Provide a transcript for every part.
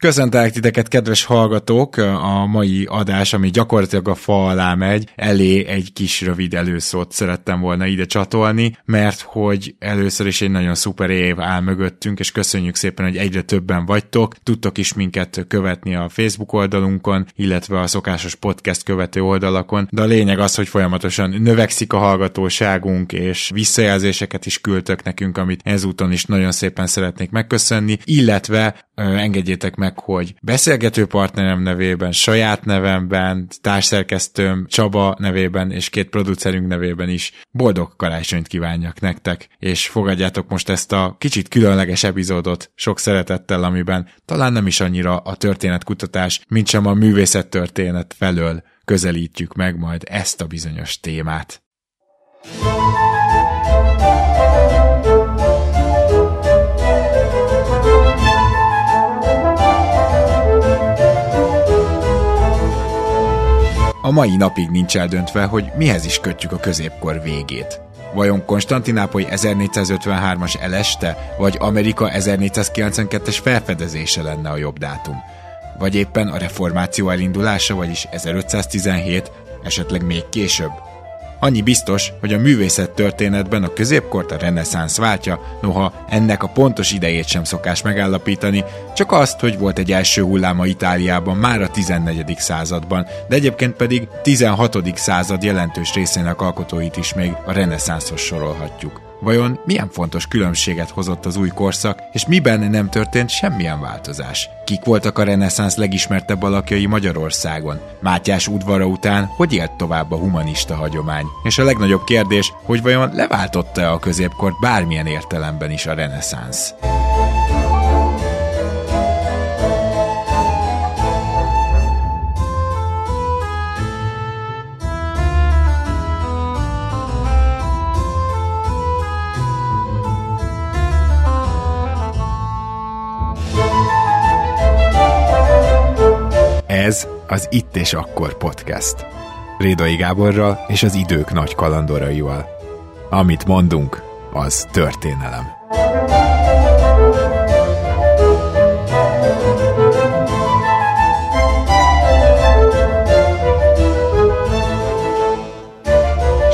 Köszöntelek titeket, kedves hallgatók! A mai adás, ami gyakorlatilag a fa alá megy, elé egy kis rövid előszót szerettem volna ide csatolni, mert hogy először is egy nagyon szuper év áll mögöttünk, és köszönjük szépen, hogy egyre többen vagytok. Tudtok is minket követni a Facebook oldalunkon, illetve a szokásos podcast követő oldalakon, de a lényeg az, hogy folyamatosan növekszik a hallgatóságunk, és visszajelzéseket is küldtök nekünk, amit ezúton is nagyon szépen szeretnék megköszönni, illetve engedjétek meg, hogy beszélgető partnerem nevében, saját nevemben, társszerkesztőm Csaba nevében és két producerünk nevében is boldog karácsonyt kívánjak nektek, és fogadjátok most ezt a kicsit különleges epizódot sok szeretettel, amiben talán nem is annyira a történetkutatás, mint sem a művészettörténet felől közelítjük meg majd ezt a bizonyos témát. A mai napig nincs eldöntve, hogy mihez is kötjük a középkor végét. Vajon Konstantinápoly 1453-as eleste, vagy Amerika 1492-es felfedezése lenne a jobb dátum? Vagy éppen a reformáció elindulása, vagyis 1517, esetleg még később? Annyi biztos, hogy a művészet történetben a középkort a reneszánsz váltja, noha ennek a pontos idejét sem szokás megállapítani, csak azt, hogy volt egy első hulláma Itáliában már a 14. században, de egyébként pedig 16. század jelentős részének alkotóit is még a reneszánszhoz sorolhatjuk. Vajon milyen fontos különbséget hozott az új korszak, és miben nem történt semmilyen változás? Kik voltak a reneszánsz legismertebb alakjai Magyarországon? Mátyás udvara után hogy élt tovább a humanista hagyomány? És a legnagyobb kérdés, hogy vajon leváltotta-e a középkort bármilyen értelemben is a reneszánsz? Ez az Itt és Akkor podcast. Rédai Gáborral és az idők nagy kalandoraival. Amit mondunk, az történelem.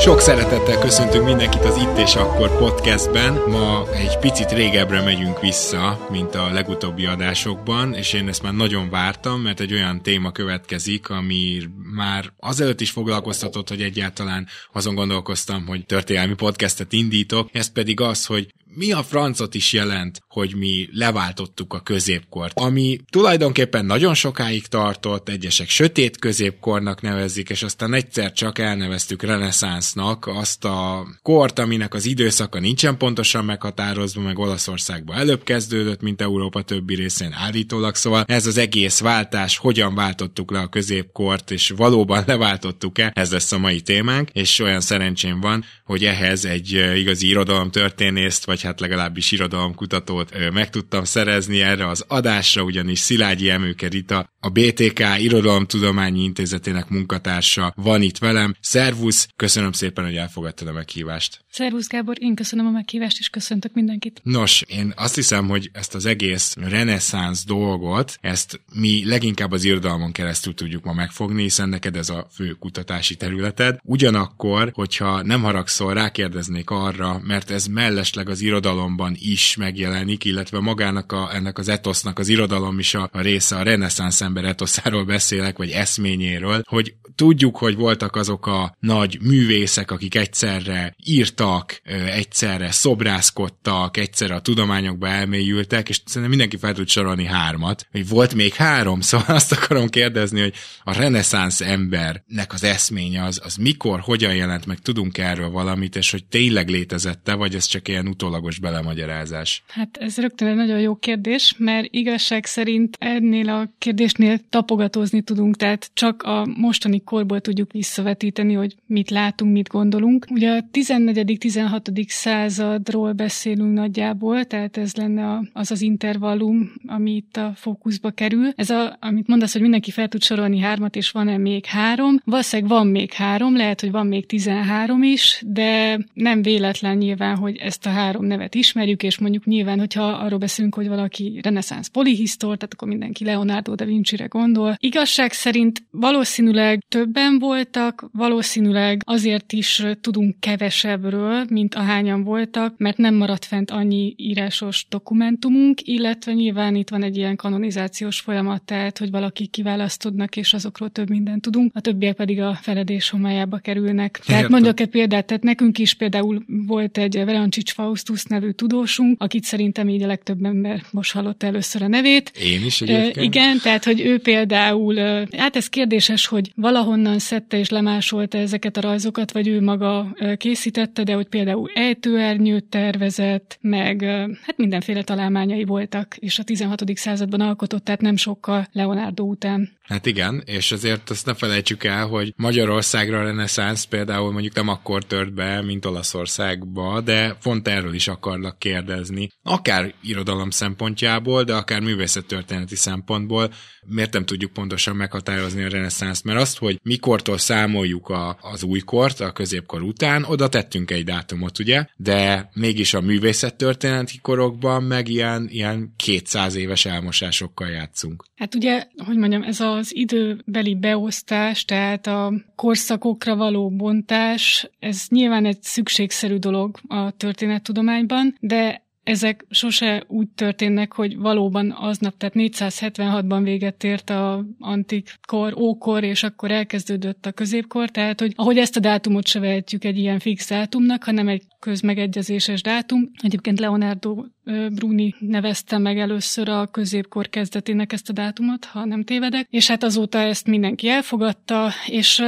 Sok szeretettel köszöntünk mindenkit az Itt és Akkor podcastben. Ma egy picit régebbre megyünk vissza, mint a legutóbbi adásokban, és én ezt már nagyon vártam, mert egy olyan téma következik, ami már azelőtt is foglalkoztatott, hogy egyáltalán azon gondolkoztam, hogy történelmi podcastet indítok, ez pedig az, hogy mi a francot is jelent, hogy mi leváltottuk a középkort, ami tulajdonképpen nagyon sokáig tartott, egyesek sötét középkornak nevezik, és aztán egyszer csak elneveztük reneszánsznak azt a kort, aminek az időszaka nincsen pontosan meghatározva, meg Olaszországban előbb kezdődött, mint Európa többi részén állítólag, szóval ez az egész váltás, hogyan váltottuk le a középkort, és valóban leváltottuk-e, ez lesz a mai témánk, és olyan szerencsém van, hogy ehhez egy igazi irodalomtörténészt, vagy hát legalábbis irodalomkutatót meg tudtam szerezni erre az adásra, ugyanis Szilágyi Emőke Rita, a BTK Irodalomtudományi Intézetének munkatársa van itt velem. Szervusz, köszönöm szépen, hogy elfogadtad a meghívást. Szervusz Gábor, én köszönöm a meghívást, és köszöntök mindenkit. Nos, én azt hiszem, hogy ezt az egész reneszánsz dolgot, ezt mi leginkább az irodalmon keresztül tudjuk ma megfogni, hiszen neked ez a fő kutatási területed. Ugyanakkor, hogyha nem haragszol, rákérdeznék arra, mert ez mellesleg az irodalomban is megjelenik, illetve magának a, ennek az etosznak az irodalom is a, a része, a reneszánsz ember etoszáról beszélek, vagy eszményéről, hogy tudjuk, hogy voltak azok a nagy művészek, akik egyszerre írtak, egyszerre szobrászkodtak, egyszerre a tudományokba elmélyültek, és szerintem mindenki fel tud sorolni hármat, hogy volt még három, szóval azt akarom kérdezni, hogy a reneszánsz embernek az eszménye az, az mikor, hogyan jelent meg, tudunk erről valamit, és hogy tényleg létezette, vagy ez csak ilyen utólag utólagos belemagyarázás? Hát ez rögtön egy nagyon jó kérdés, mert igazság szerint ennél a kérdésnél tapogatózni tudunk, tehát csak a mostani korból tudjuk visszavetíteni, hogy mit látunk, mit gondolunk. Ugye a 14.-16. századról beszélünk nagyjából, tehát ez lenne az az intervallum, ami itt a fókuszba kerül. Ez a, amit mondasz, hogy mindenki fel tud sorolni hármat, és van-e még három. Valószínűleg van még három, lehet, hogy van még 13 is, de nem véletlen nyilván, hogy ezt a három nevet ismerjük, és mondjuk nyilván, hogyha arról beszélünk, hogy valaki reneszánsz polihisztor, tehát akkor mindenki Leonardo da Vinci-re gondol. Igazság szerint valószínűleg többen voltak, valószínűleg azért is tudunk kevesebbről, mint ahányan voltak, mert nem maradt fent annyi írásos dokumentumunk, illetve nyilván itt van egy ilyen kanonizációs folyamat, tehát hogy valaki kiválasztodnak, és azokról több mindent tudunk, a többiek pedig a feledés homályába kerülnek. Tehát mondjuk egy példát, tehát nekünk is például volt egy Verancsics Faustus nevű tudósunk, akit szerintem így a legtöbb ember most hallott először a nevét. Én is egyébként. Igen, tehát hogy ő például, hát ez kérdéses, hogy valahonnan szedte és lemásolta ezeket a rajzokat, vagy ő maga készítette, de hogy például ejtőernyőt tervezett, meg hát mindenféle találmányai voltak, és a 16. században alkotott, tehát nem sokkal Leonardo után. Hát igen, és azért azt ne felejtsük el, hogy Magyarországra a reneszánsz például mondjuk nem akkor tört be, mint Olaszországba, de pont erről is akarlak kérdezni. Akár irodalom szempontjából, de akár művészettörténeti szempontból, miért nem tudjuk pontosan meghatározni a reneszánszt? Mert azt, hogy mikortól számoljuk a, az újkort, a középkor után, oda tettünk egy dátumot, ugye? De mégis a művészettörténeti korokban meg ilyen, ilyen 200 éves elmosásokkal játszunk. Hát ugye, hogy mondjam, ez az időbeli beosztás, tehát a korszakokra való bontás, ez nyilván egy szükségszerű dolog a történettudományban, de ezek sose úgy történnek, hogy valóban aznap, tehát 476-ban véget ért a antik kor, ókor, és akkor elkezdődött a középkor, tehát hogy ahogy ezt a dátumot se vehetjük egy ilyen fix dátumnak, hanem egy közmegegyezéses dátum. Egyébként Leonardo Bruni nevezte meg először a középkor kezdetének ezt a dátumot, ha nem tévedek, és hát azóta ezt mindenki elfogadta, és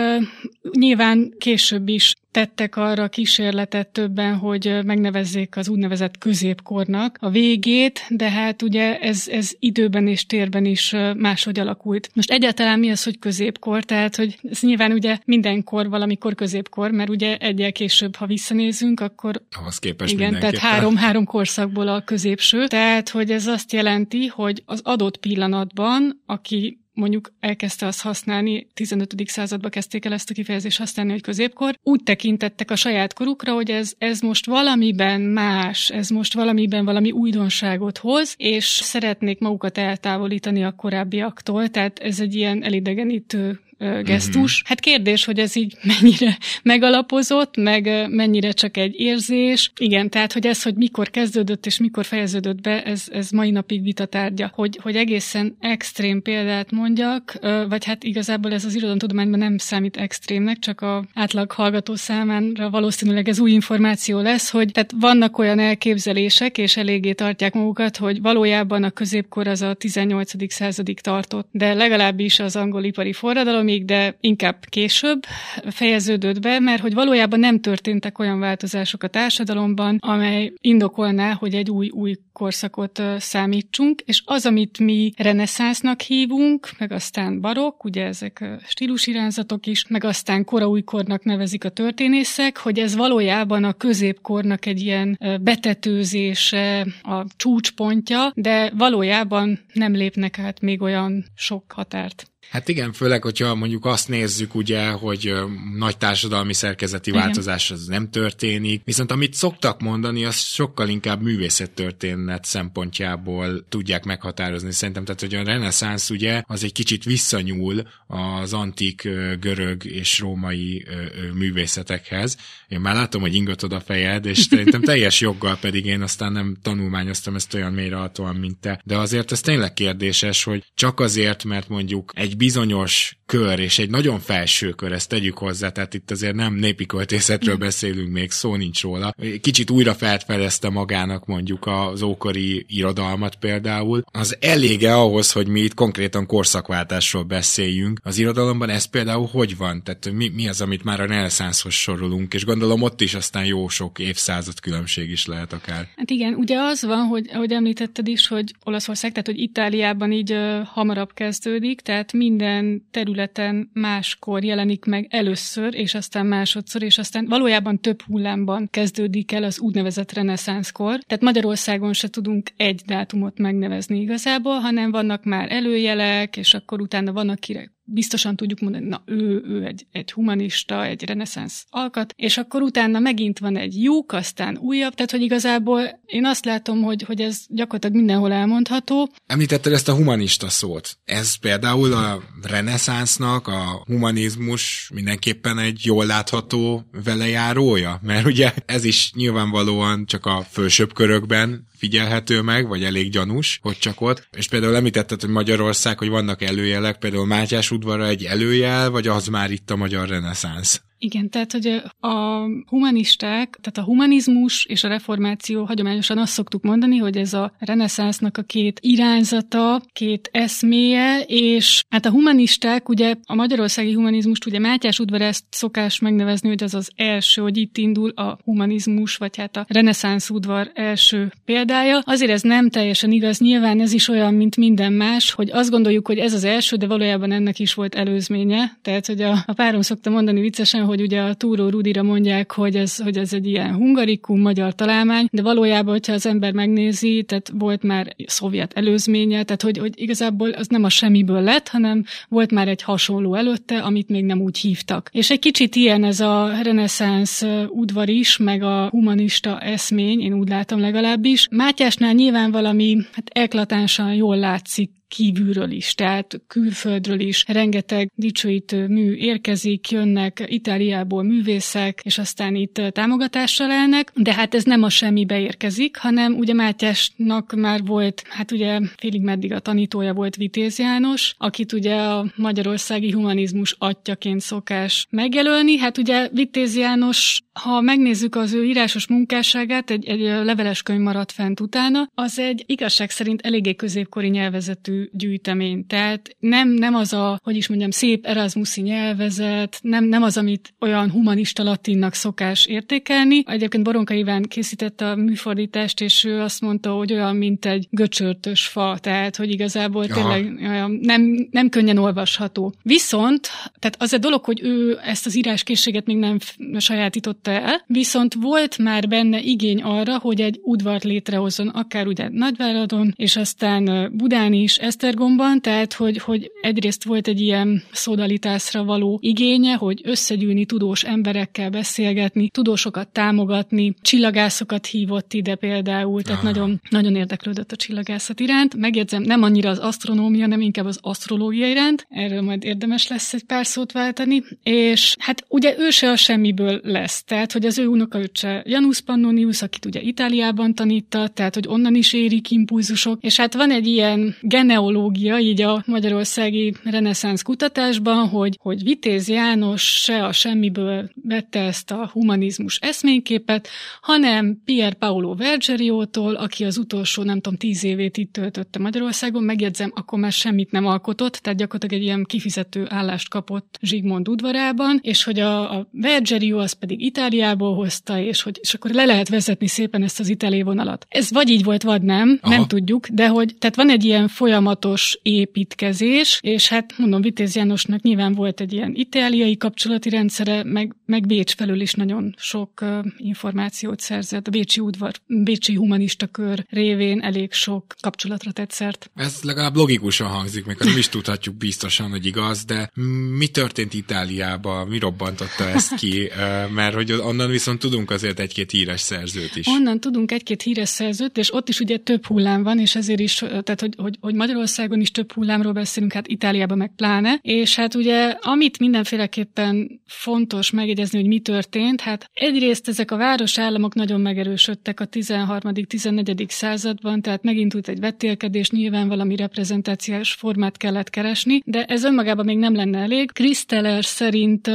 nyilván később is tettek arra kísérletet többen, hogy megnevezzék az úgynevezett középkornak a végét, de hát ugye ez, ez időben és térben is máshogy alakult. Most egyáltalán mi az, hogy középkor? Tehát, hogy ez nyilván ugye mindenkor valamikor középkor, mert ugye egyel később, ha visszanézünk, akkor... Ahhoz képest Igen, tehát három, három korszakból a középső. Tehát, hogy ez azt jelenti, hogy az adott pillanatban, aki mondjuk elkezdte azt használni, 15. században kezdték el ezt a kifejezést használni, hogy középkor, úgy tekintettek a saját korukra, hogy ez, ez most valamiben más, ez most valamiben valami újdonságot hoz, és szeretnék magukat eltávolítani a korábbiaktól, tehát ez egy ilyen elidegenítő gesztus. Mm-hmm. Hát kérdés, hogy ez így mennyire megalapozott, meg mennyire csak egy érzés. Igen, tehát, hogy ez, hogy mikor kezdődött és mikor fejeződött be, ez, ez mai napig vitatárgya. Hogy, hogy egészen extrém példát mondjak, vagy hát igazából ez az irodalomtudományban nem számít extrémnek, csak a átlag hallgató számára valószínűleg ez új információ lesz, hogy tehát vannak olyan elképzelések, és eléggé tartják magukat, hogy valójában a középkor az a 18. századig tartott, de legalábbis az angol ipari forradalom még, de inkább később fejeződött be, mert hogy valójában nem történtek olyan változások a társadalomban, amely indokolná, hogy egy új, új korszakot számítsunk, és az, amit mi reneszánsznak hívunk, meg aztán barokk, ugye ezek stílusirányzatok is, meg aztán koraújkornak nevezik a történészek, hogy ez valójában a középkornak egy ilyen betetőzése, a csúcspontja, de valójában nem lépnek át még olyan sok határt. Hát igen, főleg, hogyha mondjuk azt nézzük, ugye, hogy nagy társadalmi szerkezeti változás az nem történik, viszont amit szoktak mondani, az sokkal inkább művészettörténet szempontjából tudják meghatározni. Szerintem, tehát, hogy a reneszánsz ugye, az egy kicsit visszanyúl az antik görög és római művészetekhez. Én már látom, hogy ingatod a fejed, és szerintem teljes joggal pedig én aztán nem tanulmányoztam ezt olyan mélyrehatóan, mint te. De azért ez tényleg kérdéses, hogy csak azért, mert mondjuk egy bizonyos kör, és egy nagyon felső kör, ezt tegyük hozzá, tehát itt azért nem népi költészetről mm. beszélünk, még szó nincs róla. Kicsit újra felfedezte magának mondjuk az ókori irodalmat például. Az elége ahhoz, hogy mi itt konkrétan korszakváltásról beszéljünk. Az irodalomban ez például hogy van? Tehát mi, mi az, amit már a reneszánszhoz sorolunk, és gondolom ott is aztán jó sok évszázad különbség is lehet akár. Hát igen, ugye az van, hogy ahogy említetted is, hogy Olaszország, tehát hogy Itáliában így uh, hamarabb kezdődik, tehát minden területen máskor jelenik meg először, és aztán másodszor, és aztán valójában több hullámban kezdődik el az úgynevezett reneszánszkor. Tehát Magyarországon se tudunk egy dátumot megnevezni igazából, hanem vannak már előjelek, és akkor utána van, akire biztosan tudjuk mondani, na ő, ő egy, egy humanista, egy reneszánsz alkat, és akkor utána megint van egy lyuk, aztán újabb, tehát hogy igazából én azt látom, hogy, hogy ez gyakorlatilag mindenhol elmondható. Említetted ezt a humanista szót. Ez például a reneszánsznak, a humanizmus mindenképpen egy jól látható velejárója, mert ugye ez is nyilvánvalóan csak a fölsőbb körökben figyelhető meg, vagy elég gyanús, hogy csak ott. És például említetted, hogy Magyarország, hogy vannak előjelek, például Mátyás udvara egy előjel, vagy az már itt a magyar reneszánsz? Igen, tehát hogy a humanisták, tehát a humanizmus és a reformáció hagyományosan azt szoktuk mondani, hogy ez a reneszánsznak a két irányzata, két eszméje, és hát a humanisták, ugye a magyarországi humanizmust, ugye Mátyás udvar ezt szokás megnevezni, hogy az az első, hogy itt indul a humanizmus, vagy hát a reneszánsz udvar első példája. Azért ez nem teljesen igaz, nyilván ez is olyan, mint minden más, hogy azt gondoljuk, hogy ez az első, de valójában ennek is volt előzménye. Tehát, hogy a, a párom szokta mondani viccesen, hogy ugye a Túró Rudira mondják, hogy ez, hogy ez egy ilyen hungarikum, magyar találmány, de valójában, hogyha az ember megnézi, tehát volt már szovjet előzménye, tehát hogy, hogy igazából az nem a semmiből lett, hanem volt már egy hasonló előtte, amit még nem úgy hívtak. És egy kicsit ilyen ez a reneszánsz udvar is, meg a humanista eszmény, én úgy látom legalábbis. Mátyásnál nyilván valami hát eklatánsan jól látszik kívülről is, tehát külföldről is rengeteg dicsőítő mű érkezik, jönnek Itáliából művészek, és aztán itt támogatással elnek, de hát ez nem a semmibe érkezik, hanem ugye Mátyásnak már volt, hát ugye félig meddig a tanítója volt Vitéz János, akit ugye a magyarországi humanizmus atyaként szokás megjelölni. Hát ugye Vitéz János, ha megnézzük az ő írásos munkásságát, egy, egy leveles könyv maradt fent utána, az egy igazság szerint eléggé középkori nyelvezetű gyűjtemény. Tehát nem, nem az a, hogy is mondjam, szép Erasmuszi nyelvezet, nem, nem az, amit olyan humanista latinnak szokás értékelni. Egyébként Boronka Iván készítette a műfordítást, és ő azt mondta, hogy olyan, mint egy göcsörtös fa, tehát, hogy igazából Aha. tényleg olyan, nem, nem könnyen olvasható. Viszont, tehát az a dolog, hogy ő ezt az íráskészséget még nem sajátította el, viszont volt már benne igény arra, hogy egy udvart létrehozzon, akár ugye Nagyváradon, és aztán Budán is, Esztergomban, tehát hogy, hogy egyrészt volt egy ilyen szodalitásra való igénye, hogy összegyűlni tudós emberekkel beszélgetni, tudósokat támogatni, csillagászokat hívott ide például, tehát nagyon, nagyon érdeklődött a csillagászat iránt. Megjegyzem, nem annyira az asztronómia, nem inkább az asztrológia iránt, erről majd érdemes lesz egy pár szót váltani, és hát ugye ő se a semmiből lesz, tehát hogy az ő unokaöccse Janus Pannonius, akit ugye Itáliában tanítta, tehát hogy onnan is érik impulzusok, és hát van egy ilyen gene genealógia így a magyarországi reneszánsz kutatásban, hogy, hogy Vitéz János se a semmiből vette ezt a humanizmus eszményképet, hanem Pier Paolo Vergeriótól, aki az utolsó, nem tudom, tíz évét itt töltötte Magyarországon, megjegyzem, akkor már semmit nem alkotott, tehát gyakorlatilag egy ilyen kifizető állást kapott Zsigmond udvarában, és hogy a, a Vergerio az pedig Itáliából hozta, és hogy és akkor le lehet vezetni szépen ezt az itáli vonalat. Ez vagy így volt, vagy nem, Aha. nem tudjuk, de hogy tehát van egy ilyen folyamat, folyamatos építkezés, és hát mondom, Vitéz Jánosnak nyilván volt egy ilyen itáliai kapcsolati rendszere, meg, meg Bécs felől is nagyon sok uh, információt szerzett. A Bécsi udvar, Bécsi humanista kör révén elég sok kapcsolatra tett szert. Ez legalább logikusan hangzik, meg nem is tudhatjuk biztosan, hogy igaz, de mi történt Itáliában, mi robbantotta ezt ki, mert hogy onnan viszont tudunk azért egy-két híres szerzőt is. Onnan tudunk egy-két híres szerzőt, és ott is ugye több hullám van, és ezért is, tehát hogy, hogy, hogy Magyarország Magyarországon is több hullámról beszélünk, hát Itáliában meg pláne, és hát ugye amit mindenféleképpen fontos megjegyezni, hogy mi történt, hát egyrészt ezek a városállamok nagyon megerősödtek a 13.-14. században, tehát megint úgy egy vetélkedés, nyilván valami reprezentációs formát kellett keresni, de ez önmagában még nem lenne elég. Kriszteller szerint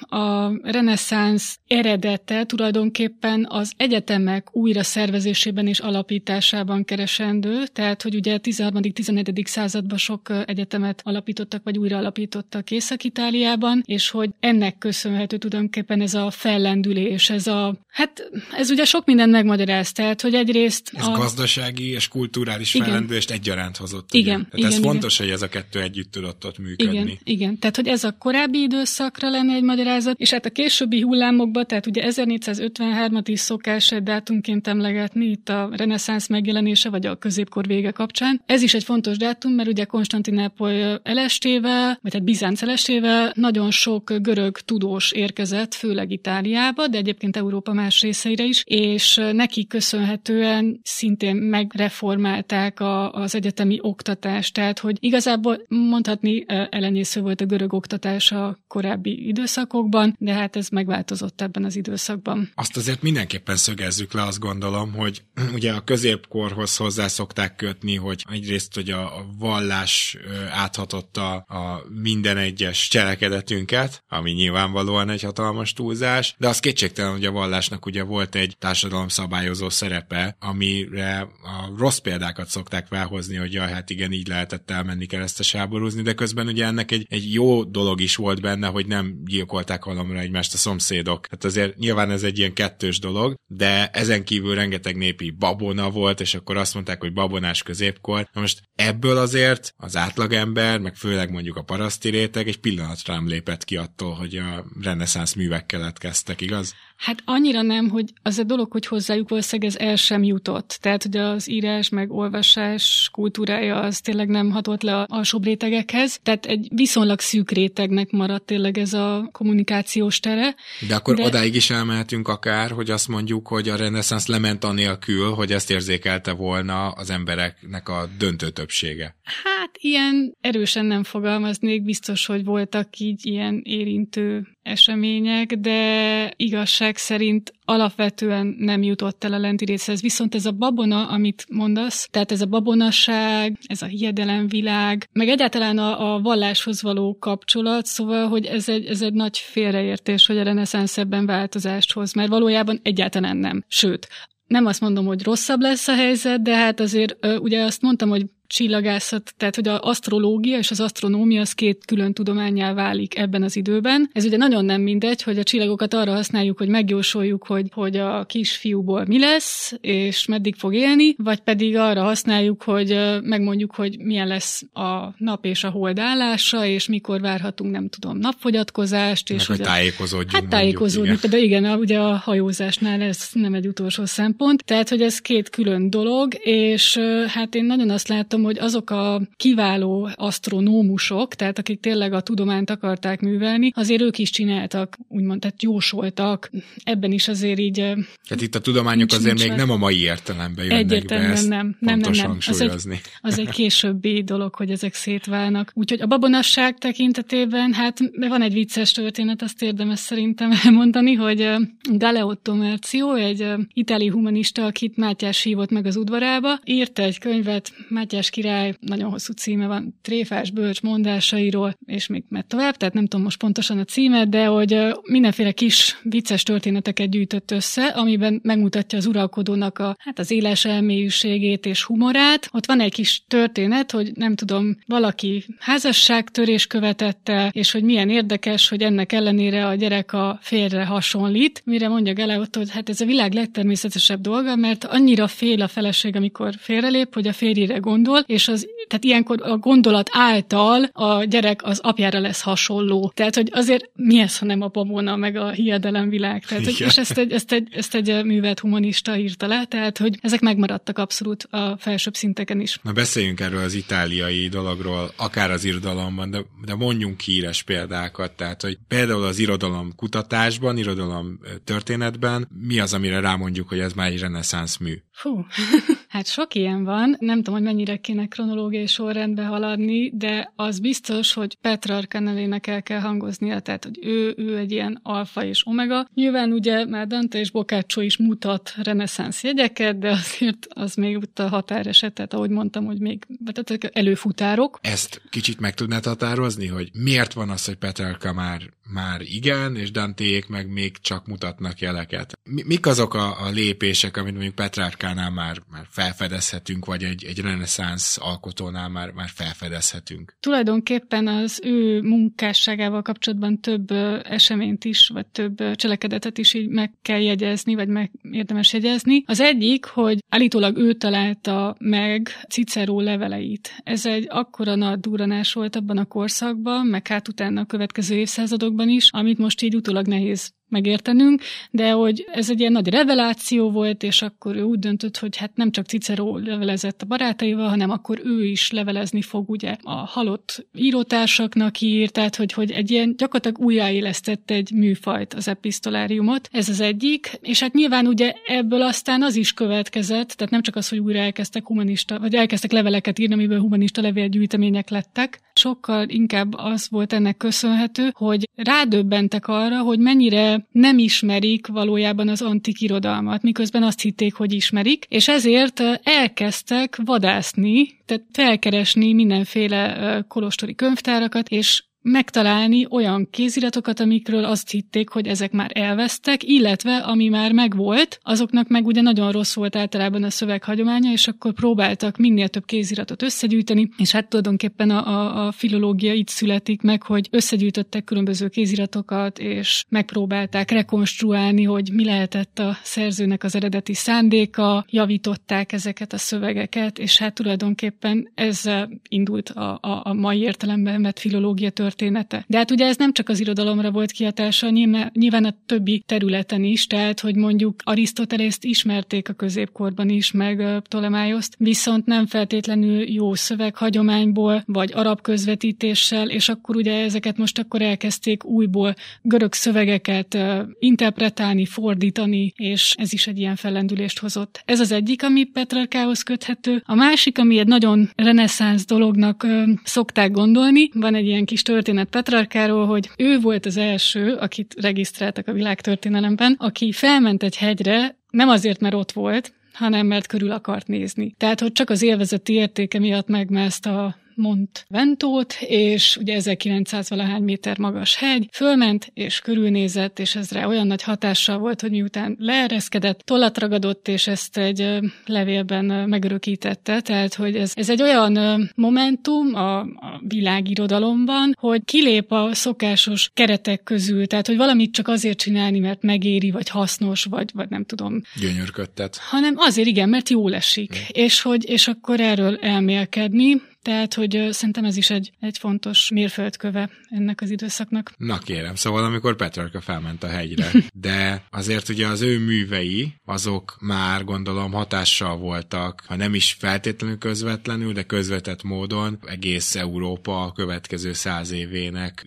a reneszánsz eredete tulajdonképpen az egyetemek újra szervezésében és alapításában keresendő, tehát hogy ugye 13.-14. században sok egyetemet alapítottak, vagy újra alapítottak Észak-Itáliában, és hogy ennek köszönhető tulajdonképpen ez a fellendülés, ez a, hát ez ugye sok minden megmagyaráz, tehát hogy egyrészt... Ez a... gazdasági és kulturális igen. fellendülést egyaránt hozott. Igen, ugye? Tehát igen, ez igen. fontos, hogy ez a kettő együtt tudott ott működni. Igen, igen. Tehát, hogy ez a korábbi időszakra lenne egy magyarázat, és hát a későbbi hullámokban, tehát ugye 1453-at is szokás egy dátumként emlegetni, itt a reneszánsz megjelenése, vagy a középkor vége kapcsán. Ez is egy fontos dátum, mert ugye Konstantinápoly elestével, vagy hát Bizánc elestével nagyon sok görög tudós érkezett, főleg Itáliába, de egyébként Európa más részeire is, és neki köszönhetően szintén megreformálták a, az egyetemi oktatást. Tehát, hogy igazából mondhatni elenyésző volt a görög oktatás a korábbi időszakokban, de hát ez megváltozott ebben az időszakban. Azt azért mindenképpen szögezzük le, azt gondolom, hogy ugye a középkorhoz hozzá szokták kötni, hogy egyrészt, hogy a, vallás áthatotta a minden egyes cselekedetünket, ami nyilvánvalóan egy hatalmas túlzás, de az kétségtelen, hogy a vallásnak ugye volt egy társadalom szabályozó szerepe, amire a rossz példákat szokták felhozni, hogy jaj, hát igen, így lehetett elmenni keresztes háborúzni, de közben ugye ennek egy, egy jó dolog is volt benne, hogy nem gyilkolták valamra egymást a szomszédok. Hát azért nyilván ez egy ilyen kettős dolog, de ezen kívül rengeteg népi babona volt, és akkor azt mondták, hogy babonás középkor. Na most ebből azért az átlagember, meg főleg mondjuk a paraszti réteg egy pillanatra nem lépett ki attól, hogy a reneszánsz művek keletkeztek, igaz? Hát annyira nem, hogy az a dolog, hogy hozzájuk valószínűleg ez el sem jutott. Tehát, hogy az írás meg olvasás kultúrája az tényleg nem hatott le a alsóbb rétegekhez. Tehát egy viszonylag szűk rétegnek maradt tényleg ez a kommunikációs tere. De akkor de... odáig is elmehetünk akár, hogy azt mondjuk, hogy a reneszánsz lement anélkül, hogy ezt érzékelte volna az embereknek a döntő többsége. Hát ilyen erősen nem fogalmaznék, biztos, hogy voltak így ilyen érintő események, de igazság szerint alapvetően nem jutott el a lenti részhez. Viszont ez a babona, amit mondasz, tehát ez a babonasság, ez a hiedelemvilág, meg egyáltalán a, a valláshoz való kapcsolat, szóval, hogy ez egy, ez egy nagy félreértés, hogy a reneszánsz ebben változást hoz, mert valójában egyáltalán nem. Sőt, nem azt mondom, hogy rosszabb lesz a helyzet, de hát azért ugye azt mondtam, hogy csillagászat, tehát hogy az asztrológia és az asztronómia az két külön tudományá válik ebben az időben. Ez ugye nagyon nem mindegy, hogy a csillagokat arra használjuk, hogy megjósoljuk, hogy, hogy a kisfiúból mi lesz, és meddig fog élni, vagy pedig arra használjuk, hogy megmondjuk, hogy milyen lesz a nap és a hold állása, és mikor várhatunk, nem tudom, napfogyatkozást. És Meg, hogy tájékozódjunk. Hát tájékozódni, de igen, a, ugye a hajózásnál ez nem egy utolsó szempont. Tehát, hogy ez két külön dolog, és hát én nagyon azt látom, látom, hogy azok a kiváló asztronómusok, tehát akik tényleg a tudományt akarták művelni, azért ők is csináltak, úgymond, tehát jósoltak. Ebben is azért így... Tehát itt a tudományok nincs, azért nincs még nem a mai értelemben jönnek Egyértelműen be, nem. Nem, nem, nem. Az egy, az egy későbbi dolog, hogy ezek szétválnak. Úgyhogy a babonasság tekintetében, hát van egy vicces történet, azt érdemes szerintem elmondani, hogy Galeotto Mercio, egy itáli humanista, akit Mátyás hívott meg az udvarába, írta egy könyvet Mátyás András király, nagyon hosszú címe van, tréfás bölcs mondásairól, és még mert tovább, tehát nem tudom most pontosan a címet, de hogy mindenféle kis vicces történeteket gyűjtött össze, amiben megmutatja az uralkodónak a, hát az éles elmélyűségét és humorát. Ott van egy kis történet, hogy nem tudom, valaki házasságtörés követette, és hogy milyen érdekes, hogy ennek ellenére a gyerek a férre hasonlít, mire mondja Geleotto, hogy hát ez a világ legtermészetesebb dolga, mert annyira fél a feleség, amikor félrelép, hogy a férjére gondol, gondol, és az, tehát ilyenkor a gondolat által a gyerek az apjára lesz hasonló. Tehát, hogy azért mi ez, ha nem a babona, meg a hiedelemvilág. Tehát, hogy, és ezt egy, ezt, egy, ezt egy művelt humanista írta le, tehát, hogy ezek megmaradtak abszolút a felsőbb szinteken is. Na beszéljünk erről az itáliai dologról, akár az irodalomban, de, de mondjunk híres példákat, tehát, hogy például az irodalom kutatásban, irodalom történetben mi az, amire rámondjuk, hogy ez már egy reneszánsz mű? Fú, hát sok ilyen van. Nem tudom, hogy mennyire kéne kronológiai sorrendbe haladni, de az biztos, hogy Petrarca nevének el kell hangoznia, tehát hogy ő, ő egy ilyen alfa és omega. Nyilván ugye már Dante és Boccaccio is mutat reneszánsz jegyeket, de azért az még ott a határeset, tehát ahogy mondtam, hogy még tehát előfutárok. Ezt kicsit meg tudnád határozni, hogy miért van az, hogy Petrarca már, már igen, és Dantéék meg még csak mutatnak jeleket? Mi, mik azok a, a lépések, amit mondjuk Petrarkánál már, már felfedezhetünk, vagy egy, egy reneszánsz alkotónál már, már felfedezhetünk? Tulajdonképpen az ő munkásságával kapcsolatban több eseményt is, vagy több cselekedetet is így meg kell jegyezni, vagy meg érdemes jegyezni. Az egyik, hogy állítólag ő találta meg Cicero leveleit. Ez egy akkora nagy duranás volt abban a korszakban, meg hát utána a következő évszázadokban is, amit most így utólag nehéz megértenünk, de hogy ez egy ilyen nagy reveláció volt, és akkor ő úgy döntött, hogy hát nem csak Cicero levelezett a barátaival, hanem akkor ő is levelezni fog ugye a halott írótársaknak ír, tehát hogy, hogy egy ilyen gyakorlatilag újjáélesztett egy műfajt, az epistoláriumot. Ez az egyik, és hát nyilván ugye ebből aztán az is következett, tehát nem csak az, hogy újra elkezdtek humanista, vagy elkezdtek leveleket írni, amiből humanista levélgyűjtemények lettek, sokkal inkább az volt ennek köszönhető, hogy rádöbbentek arra, hogy mennyire nem ismerik valójában az antik irodalmat, miközben azt hitték, hogy ismerik, és ezért elkezdtek vadászni, tehát felkeresni mindenféle kolostori könyvtárakat, és megtalálni olyan kéziratokat, amikről azt hitték, hogy ezek már elvesztek, illetve ami már megvolt, azoknak meg ugye nagyon rossz volt általában a szöveghagyománya, és akkor próbáltak minél több kéziratot összegyűjteni, és hát tulajdonképpen a, a, a filológia itt születik meg, hogy összegyűjtöttek különböző kéziratokat, és megpróbálták rekonstruálni, hogy mi lehetett a szerzőnek az eredeti szándéka, javították ezeket a szövegeket, és hát tulajdonképpen ezzel indult a, a, a mai értelemben vett filológia történet története. De hát ugye ez nem csak az irodalomra volt kihatása, nyilván a többi területen is, tehát hogy mondjuk Arisztotelészt ismerték a középkorban is, meg Ptolemájoszt, viszont nem feltétlenül jó szöveghagyományból, vagy arab közvetítéssel, és akkor ugye ezeket most akkor elkezdték újból görög szövegeket interpretálni, fordítani, és ez is egy ilyen fellendülést hozott. Ez az egyik, ami Petrarkához köthető. A másik, ami egy nagyon reneszánsz dolognak szokták gondolni, van egy ilyen kis történet, történet Petrarkáról, hogy ő volt az első, akit regisztráltak a világtörténelemben, aki felment egy hegyre, nem azért, mert ott volt, hanem mert körül akart nézni. Tehát, hogy csak az élvezeti értéke miatt megmászta Mont Ventót, és ugye 1900 valahány méter magas hegy, fölment és körülnézett, és ezre olyan nagy hatással volt, hogy miután leereszkedett, tollat ragadott, és ezt egy levélben megörökítette, tehát hogy ez, ez egy olyan momentum a, a világirodalomban, hogy kilép a szokásos keretek közül, tehát hogy valamit csak azért csinálni, mert megéri, vagy hasznos, vagy, vagy nem tudom. Gyönyörködtet. Hanem azért igen, mert jól esik. Mm. És, hogy, és akkor erről elmélkedni, tehát, hogy szerintem ez is egy, egy fontos mérföldköve ennek az időszaknak. Na kérem, szóval amikor Petrarka felment a hegyre, de azért ugye az ő művei, azok már gondolom hatással voltak, ha nem is feltétlenül közvetlenül, de közvetett módon egész Európa a következő száz évének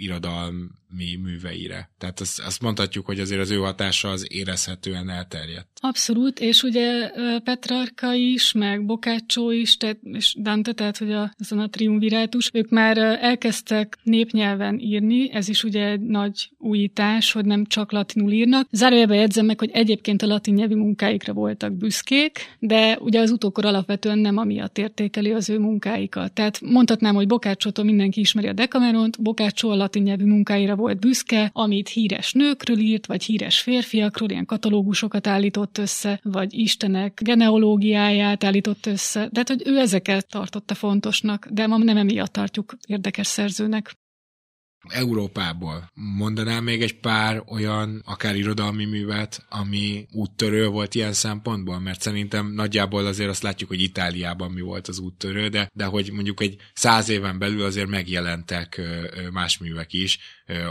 irodalmi műveire. Tehát azt, azt mondhatjuk, hogy azért az ő hatása az érezhetően elterjedt. Abszolút, és ugye Petrarka is, meg Boccaccio is, tehát, és Dante, tehát hogy a, ezen a triumvirátus, ők már elkezdtek népnyelven írni, ez is ugye egy nagy újítás, hogy nem csak latinul írnak. Zárójelben jegyzem meg, hogy egyébként a latin nyelvi munkáikra voltak büszkék, de ugye az utókor alapvetően nem amiatt értékeli az ő munkáikat. Tehát mondhatnám, hogy boccaccio mindenki ismeri a Decameront, Boccaccio a latin nyelvi munkáira volt büszke, amit híres nőkről írt, vagy híres férfiakról, ilyen katalógusokat állított össze, vagy istenek genealógiáját állított össze. Tehát, hogy ő ezeket tartotta fontosnak, de ma nem emiatt tartjuk érdekes szerzőnek. Európából mondanám még egy pár olyan, akár irodalmi művet, ami úttörő volt ilyen szempontból, mert szerintem nagyjából azért azt látjuk, hogy Itáliában mi volt az úttörő, de, de hogy mondjuk egy száz éven belül azért megjelentek más művek is,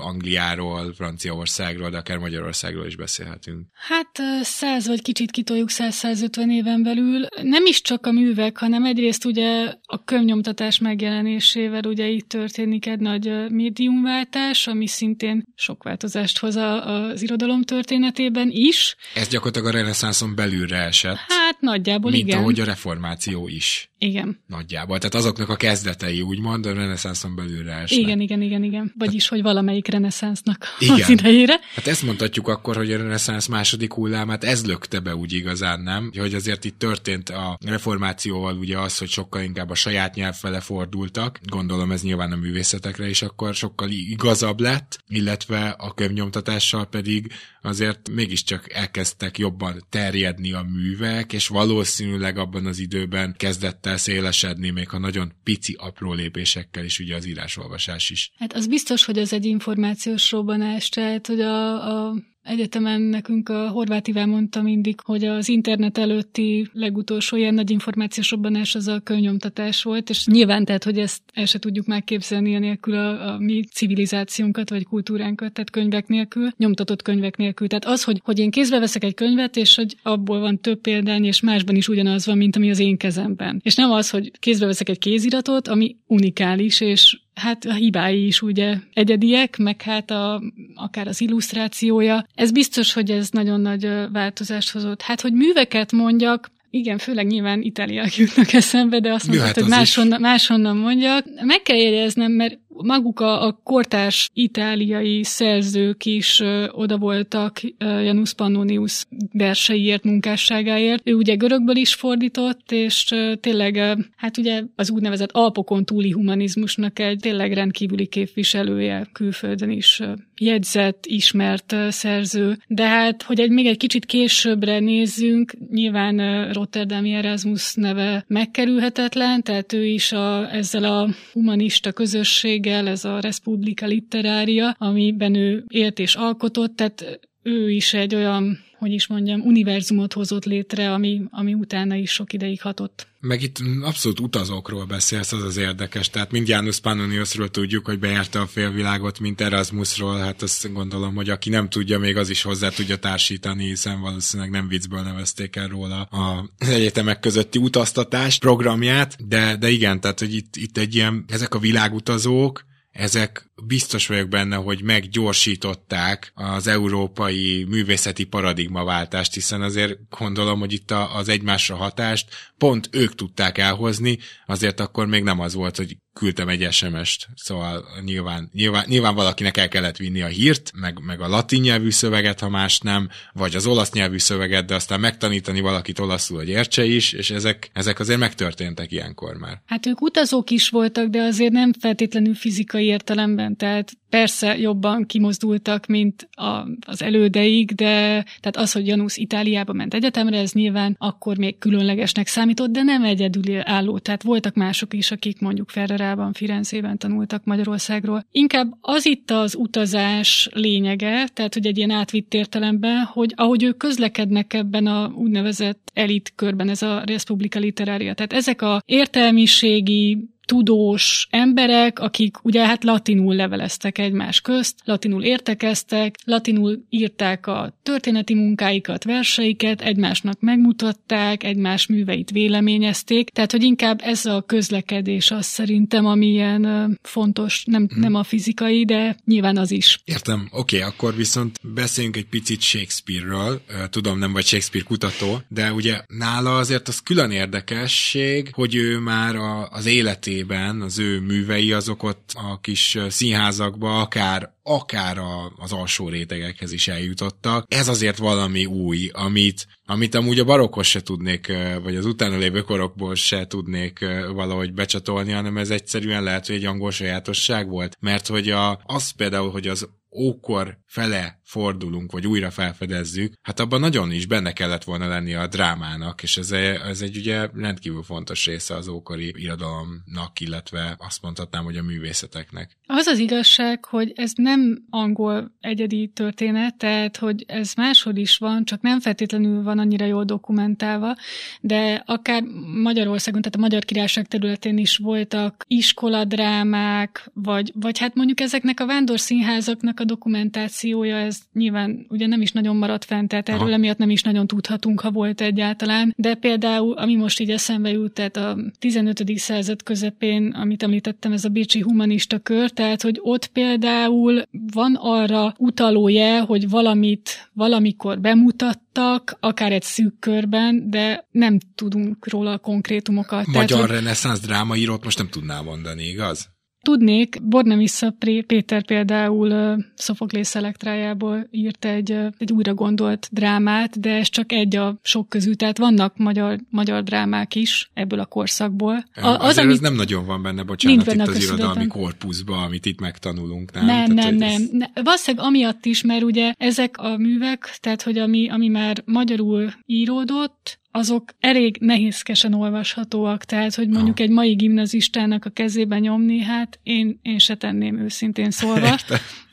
Angliáról, Franciaországról, de akár Magyarországról is beszélhetünk. Hát száz vagy kicsit kitoljuk 100-150 éven belül. Nem is csak a művek, hanem egyrészt ugye a könyvnyomtatás megjelenésével ugye itt történik egy nagy médium momentumváltás, ami szintén sok változást hoz az irodalom történetében is. Ez gyakorlatilag a reneszánszon belülre esett. Hát nagyjából mint igen. ahogy a reformáció is. Igen. Nagyjából. Tehát azoknak a kezdetei, úgymond, a reneszánszon belülre esnek. Igen, igen, igen, igen. Vagyis, hogy valamelyik reneszánsznak az idejére. Hát ezt mondhatjuk akkor, hogy a reneszánsz második hullámát ez lökte be úgy igazán, nem? Hogy azért itt történt a reformációval ugye az, hogy sokkal inkább a saját nyelv fele fordultak. Gondolom ez nyilván a művészetekre is akkor sokkal igazabb lett, illetve a könyvnyomtatással pedig azért mégiscsak elkezdtek jobban terjedni a művek, és valószínűleg abban az időben kezdett el szélesedni, még ha nagyon pici, apró lépésekkel is ugye az írásolvasás is. Hát az biztos, hogy ez egy információs robbanás, tehát hogy a, a egyetemen nekünk a Horváth mondta mindig, hogy az internet előtti legutolsó ilyen nagy információs robbanás az a könyvnyomtatás volt, és nyilván tehát, hogy ezt el se tudjuk megképzelni nélkül a, a mi civilizációnkat vagy kultúránkat, tehát könyvek nélkül, nyomtatott könyvek nélkül. Tehát az, hogy, hogy én kézbe veszek egy könyvet, és hogy abból van több példány, és másban is ugyanaz van, mint ami az én kezemben. És nem az, hogy kézbe veszek egy kéziratot, ami unikális, és hát a hibái is ugye egyediek, meg hát a, akár az illusztrációja. Ez biztos, hogy ez nagyon nagy változást hozott. Hát, hogy műveket mondjak, igen, főleg nyilván itáliak jutnak eszembe, de azt mondtad, hogy máshonnan, máshonnan mondjak. Meg kell jegyeznem, mert maguk a, a kortárs itáliai szerzők is ö, oda voltak ö, Janus Pannonius verseiért, munkásságáért. Ő ugye görögből is fordított, és ö, tényleg, ö, hát ugye az úgynevezett Alpokon túli humanizmusnak egy tényleg rendkívüli képviselője külföldön is ö, jegyzett, ismert ö, szerző. De hát, hogy egy, még egy kicsit későbbre nézzünk, nyilván ö, Rotterdami Erasmus neve megkerülhetetlen, tehát ő is a, ezzel a humanista közösség céggel, ez a Respublika Litterária, amiben ő élt és alkotott, tehát ő is egy olyan, hogy is mondjam, univerzumot hozott létre, ami, ami utána is sok ideig hatott. Meg itt abszolút utazókról beszélsz, az az érdekes. Tehát mind János Pannoniusról tudjuk, hogy bejárta a félvilágot, mint Erasmusról. Hát azt gondolom, hogy aki nem tudja, még az is hozzá tudja társítani, hiszen valószínűleg nem viccből nevezték el róla az egyetemek közötti utaztatás programját. De, de igen, tehát hogy itt, itt egy ilyen, ezek a világutazók, ezek biztos vagyok benne, hogy meggyorsították az európai művészeti paradigmaváltást, hiszen azért gondolom, hogy itt az egymásra hatást pont ők tudták elhozni, azért akkor még nem az volt, hogy küldtem egy SMS-t, szóval nyilván, nyilván, nyilván valakinek el kellett vinni a hírt, meg, meg a latin nyelvű szöveget, ha más nem, vagy az olasz nyelvű szöveget, de aztán megtanítani valakit olaszul, hogy értse is, és ezek, ezek azért megtörténtek ilyenkor már. Hát ők utazók is voltak, de azért nem feltétlenül fizikai értelemben, tehát persze jobban kimozdultak, mint a, az elődeig, de tehát az, hogy Janusz Itáliába ment egyetemre, ez nyilván akkor még különlegesnek számított, de nem egyedül álló. Tehát voltak mások is, akik mondjuk Ferrarában, Firenzében tanultak Magyarországról. Inkább az itt az utazás lényege, tehát hogy egy ilyen átvitt értelemben, hogy ahogy ők közlekednek ebben a úgynevezett elit körben, ez a Republika Literária. Tehát ezek a értelmiségi tudós emberek, akik ugye hát latinul leveleztek egymás közt, latinul értekeztek, latinul írták a történeti munkáikat, verseiket, egymásnak megmutatták, egymás műveit véleményezték, tehát hogy inkább ez a közlekedés az szerintem, ami ilyen fontos, nem, hmm. nem a fizikai, de nyilván az is. Értem, oké, okay, akkor viszont beszéljünk egy picit Shakespeare-ről, tudom, nem vagy Shakespeare kutató, de ugye nála azért az külön érdekesség, hogy ő már a, az életé esetében az ő művei azok ott a kis színházakba akár akár a, az alsó rétegekhez is eljutottak. Ez azért valami új, amit, amit amúgy a barokkos se tudnék, vagy az utána lévő korokból se tudnék valahogy becsatolni, hanem ez egyszerűen lehet, hogy egy angol sajátosság volt. Mert hogy a, az például, hogy az ókor fele fordulunk, vagy újra felfedezzük, hát abban nagyon is benne kellett volna lenni a drámának, és ez, ez egy ugye rendkívül fontos része az ókori irodalomnak, illetve azt mondhatnám, hogy a művészeteknek. Az az igazság, hogy ez nem angol egyedi történet, tehát hogy ez máshol is van, csak nem feltétlenül van annyira jól dokumentálva, de akár Magyarországon, tehát a Magyar Királyság területén is voltak iskoladrámák, vagy, vagy hát mondjuk ezeknek a vándorszínházaknak a dokumentációja, ez az nyilván ugye nem is nagyon maradt fent, tehát erről Aha. emiatt nem is nagyon tudhatunk, ha volt egyáltalán. De például, ami most így eszembe jut, tehát a 15. század közepén, amit említettem, ez a Bécsi humanista kör, tehát hogy ott például van arra utaló jel, hogy valamit valamikor bemutattak, akár egy szűk körben, de nem tudunk róla konkrétumokat. Magyar tehát, reneszánsz drámaírót most nem tudnál mondani, igaz? Tudnék, Bornemisza Péter például Szofoklész elektrájából írt egy, egy újra gondolt drámát, de ez csak egy a sok közül, tehát vannak magyar, magyar drámák is ebből a korszakból. A, az, Azért amit... ez nem nagyon van benne, bocsánat, benne itt az irodalmi korpuszban, amit itt megtanulunk. Nem, nem, tehát, nem. nem. Ez... nem. Valószínűleg amiatt is, mert ugye ezek a művek, tehát hogy ami, ami már magyarul íródott, azok elég nehézkesen olvashatóak, tehát, hogy mondjuk egy mai gimnazistának a kezébe nyomni, hát én, én se tenném őszintén szólva.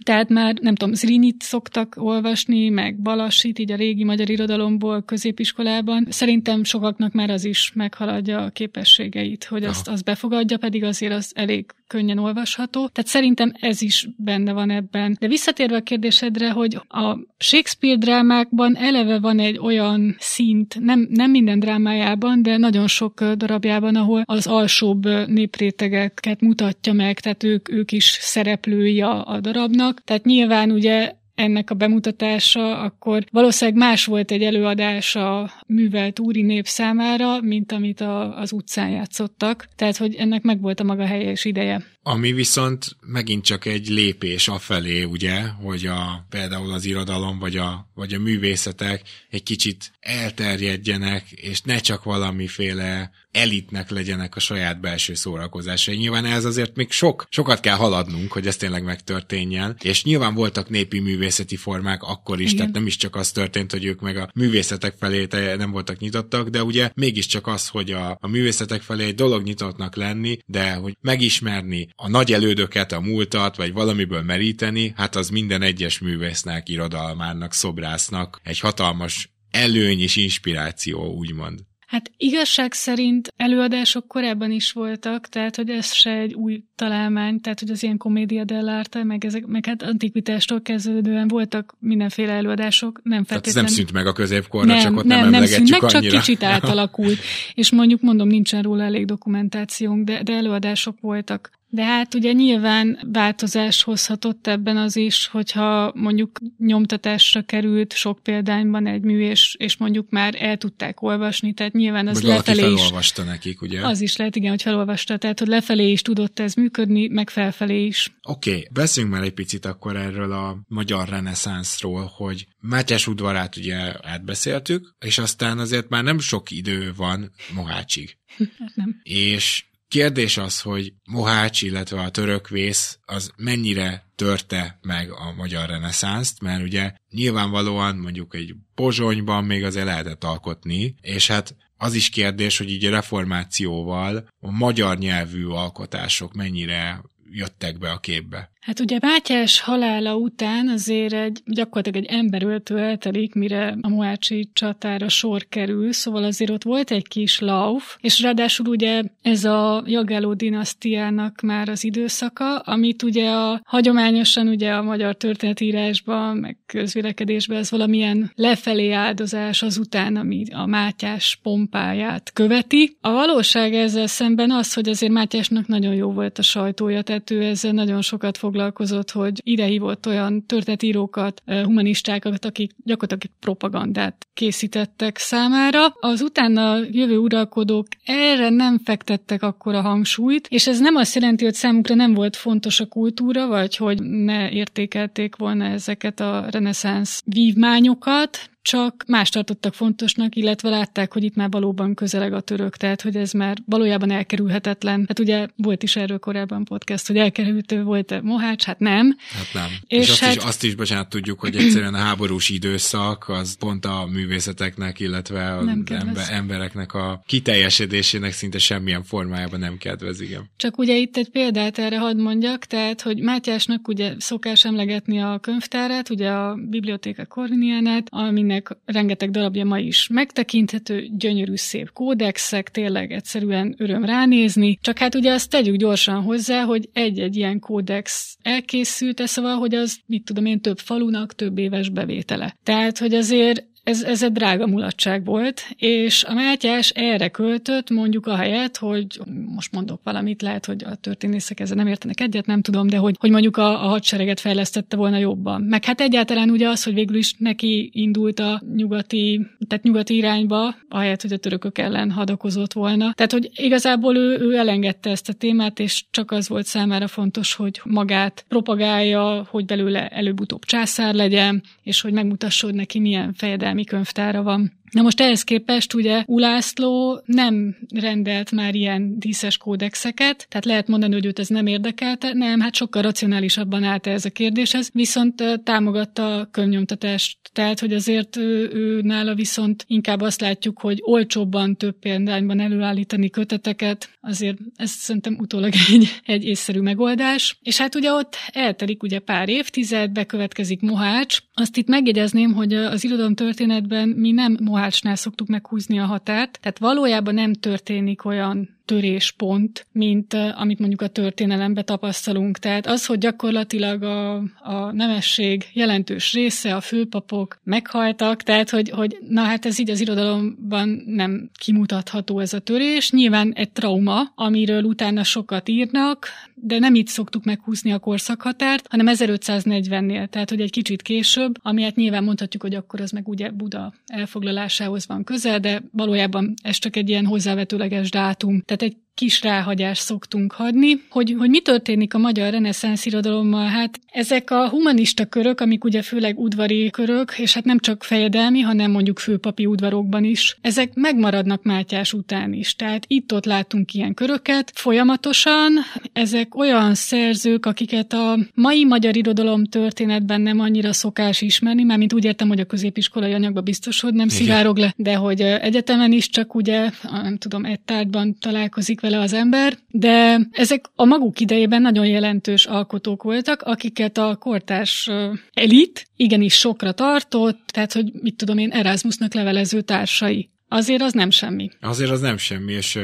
Tehát már, nem tudom, Zrinyit szoktak olvasni, meg Balassit, így a régi magyar irodalomból középiskolában. Szerintem sokaknak már az is meghaladja a képességeit, hogy azt, azt befogadja, pedig azért az elég könnyen olvasható. Tehát szerintem ez is benne van ebben. De visszatérve a kérdésedre, hogy a Shakespeare drámákban eleve van egy olyan szint, nem, nem minden drámájában, de nagyon sok darabjában, ahol az alsóbb néprétegeket mutatja meg, tehát ők, ők is szereplői a, a darabnak. Tehát nyilván ugye ennek a bemutatása, akkor valószínűleg más volt egy előadás a művelt úri nép számára, mint amit a, az utcán játszottak. Tehát, hogy ennek meg volt a maga helye és ideje. Ami viszont megint csak egy lépés afelé, ugye, hogy a, például az irodalom vagy a, vagy a művészetek egy kicsit elterjedjenek, és ne csak valamiféle elitnek legyenek a saját belső szórakozásai. Nyilván ez azért még sok, sokat kell haladnunk, hogy ez tényleg megtörténjen, és nyilván voltak népi művészeti formák akkor is, Igen. tehát nem is csak az történt, hogy ők meg a művészetek felé nem voltak nyitottak, de ugye mégiscsak az, hogy a, a művészetek felé egy dolog nyitottnak lenni, de hogy megismerni a nagy elődöket, a múltat, vagy valamiből meríteni, hát az minden egyes művésznek, irodalmának, szobrásznak egy hatalmas előny és inspiráció, úgymond. Hát igazság szerint előadások korábban is voltak, tehát hogy ez se egy új találmány, tehát hogy az ilyen komédia dell'arte, meg, ezek, meg hát antikvitástól kezdődően voltak mindenféle előadások, nem feltétlenül. Tehát ez nem szűnt meg a középkorra, nem, csak ott nem, nem, nem szűnt meg, annyira. csak kicsit átalakult. És mondjuk mondom, nincsen róla elég dokumentációnk, de, de előadások voltak. De hát ugye nyilván változás hozhatott ebben az is, hogyha mondjuk nyomtatásra került sok példányban egy mű, és, és mondjuk már el tudták olvasni, tehát nyilván az Vagy lefelé is... felolvasta nekik, ugye? Az is lehet, igen, hogy felolvasta, tehát hogy lefelé is tudott ez működni, meg felfelé is. Oké, okay, beszéljünk már egy picit akkor erről a magyar reneszánszról, hogy Mátyás udvarát ugye átbeszéltük, és aztán azért már nem sok idő van Mohácsig. Hát nem. És Kérdés az, hogy Mohács, illetve a török vész az mennyire törte meg a magyar reneszánszt, mert ugye nyilvánvalóan mondjuk egy pozsonyban még azért lehetett alkotni, és hát az is kérdés, hogy így a reformációval a magyar nyelvű alkotások mennyire jöttek be a képbe. Hát ugye Mátyás halála után azért egy, gyakorlatilag egy emberöltő eltelik, mire a Mohácsi csatára sor kerül, szóval azért ott volt egy kis lauf, és ráadásul ugye ez a Jagelló dinasztiának már az időszaka, amit ugye a hagyományosan ugye a magyar történetírásban, meg közvélekedésben ez valamilyen lefelé áldozás azután, ami a Mátyás pompáját követi. A valóság ezzel szemben az, hogy azért Mátyásnak nagyon jó volt a sajtója, tehát ő ezzel nagyon sokat fog foglalkozott, hogy idehívott olyan történetírókat, humanistákat, akik gyakorlatilag propagandát készítettek számára. Az utána jövő uralkodók erre nem fektettek akkor a hangsúlyt, és ez nem azt jelenti, hogy számukra nem volt fontos a kultúra, vagy hogy ne értékelték volna ezeket a reneszánsz vívmányokat, csak más tartottak fontosnak, illetve látták, hogy itt már valóban közeleg a török, tehát hogy ez már valójában elkerülhetetlen. Hát ugye volt is erről korábban podcast, hogy elkerülhető volt a Mohács, hát nem. Hát nem. És, és azt, hát... is, azt is, bocsánat, tudjuk, hogy egyszerűen a háborús időszak az pont a művészeteknek, illetve az ember, embereknek a kiteljesedésének szinte semmilyen formájában nem kedvez, igen. Csak ugye itt egy példát erre hadd mondjak, tehát, hogy Mátyásnak ugye szokás emlegetni a könyvtárát, ugye a Bibliotéka Corvinianát, aminek aminek rengeteg darabja ma is megtekinthető, gyönyörű szép kódexek, tényleg egyszerűen öröm ránézni, csak hát ugye azt tegyük gyorsan hozzá, hogy egy-egy ilyen kódex elkészült, szóval, hogy az, mit tudom én, több falunak több éves bevétele. Tehát, hogy azért ez, ez egy drága mulatság volt, és a Mátyás erre költött, mondjuk a helyet, hogy most mondok valamit, lehet, hogy a történészek ezzel nem értenek egyet, nem tudom, de hogy, hogy mondjuk a, a hadsereget fejlesztette volna jobban. Meg hát egyáltalán ugye az, hogy végül is neki indult a nyugati, tehát nyugati irányba, ahelyett, hogy a törökök ellen hadakozott volna. Tehát, hogy igazából ő, ő elengedte ezt a témát, és csak az volt számára fontos, hogy magát propagálja, hogy belőle előbb-utóbb császár legyen, és hogy megmutasson neki milyen fejedelmi történelmi könyvtára van. Na most ehhez képest ugye Ulászló nem rendelt már ilyen díszes kódexeket, tehát lehet mondani, hogy őt ez nem érdekelte, nem, hát sokkal racionálisabban állt ez a kérdéshez, viszont támogatta a könyvnyomtatást, tehát hogy azért ő, ő nála viszont inkább azt látjuk, hogy olcsóbban több példányban előállítani köteteket, azért ez szerintem utólag egy, egy észszerű megoldás. És hát ugye ott eltelik ugye pár évtized, bekövetkezik Mohács. Azt itt megjegyezném, hogy az irodalom történetben mi nem Mohács Mohácsnál szoktuk meghúzni a határt, tehát valójában nem történik olyan töréspont, mint amit mondjuk a történelemben tapasztalunk. Tehát az, hogy gyakorlatilag a, a nemesség jelentős része, a főpapok meghaltak, tehát hogy, hogy na hát ez így az irodalomban nem kimutatható ez a törés. Nyilván egy trauma, amiről utána sokat írnak, de nem itt szoktuk meghúzni a korszakhatárt, hanem 1540-nél, tehát hogy egy kicsit később, ami hát nyilván mondhatjuk, hogy akkor az meg ugye Buda elfoglalásához van közel, de valójában ez csak egy ilyen hozzávetőleges dátum. Tehát egy kis ráhagyást szoktunk hadni. Hogy, hogy mi történik a magyar reneszánsz irodalommal? Hát ezek a humanista körök, amik ugye főleg udvari körök, és hát nem csak fejedelmi, hanem mondjuk főpapi udvarokban is, ezek megmaradnak Mátyás után is. Tehát itt-ott látunk ilyen köröket folyamatosan. Ezek olyan szerzők, akiket a mai magyar irodalom történetben nem annyira szokás ismerni, mert mint úgy értem, hogy a középiskolai anyagban biztos, hogy nem szivárog le, de hogy egyetemen is csak ugye, nem tudom, egy tárgyban találkozik vele az ember, de ezek a maguk idejében nagyon jelentős alkotók voltak, akiket a kortárs elit igenis sokra tartott, tehát hogy mit tudom én, Erasmusnak levelező társai. Azért az nem semmi. Azért az nem semmi, és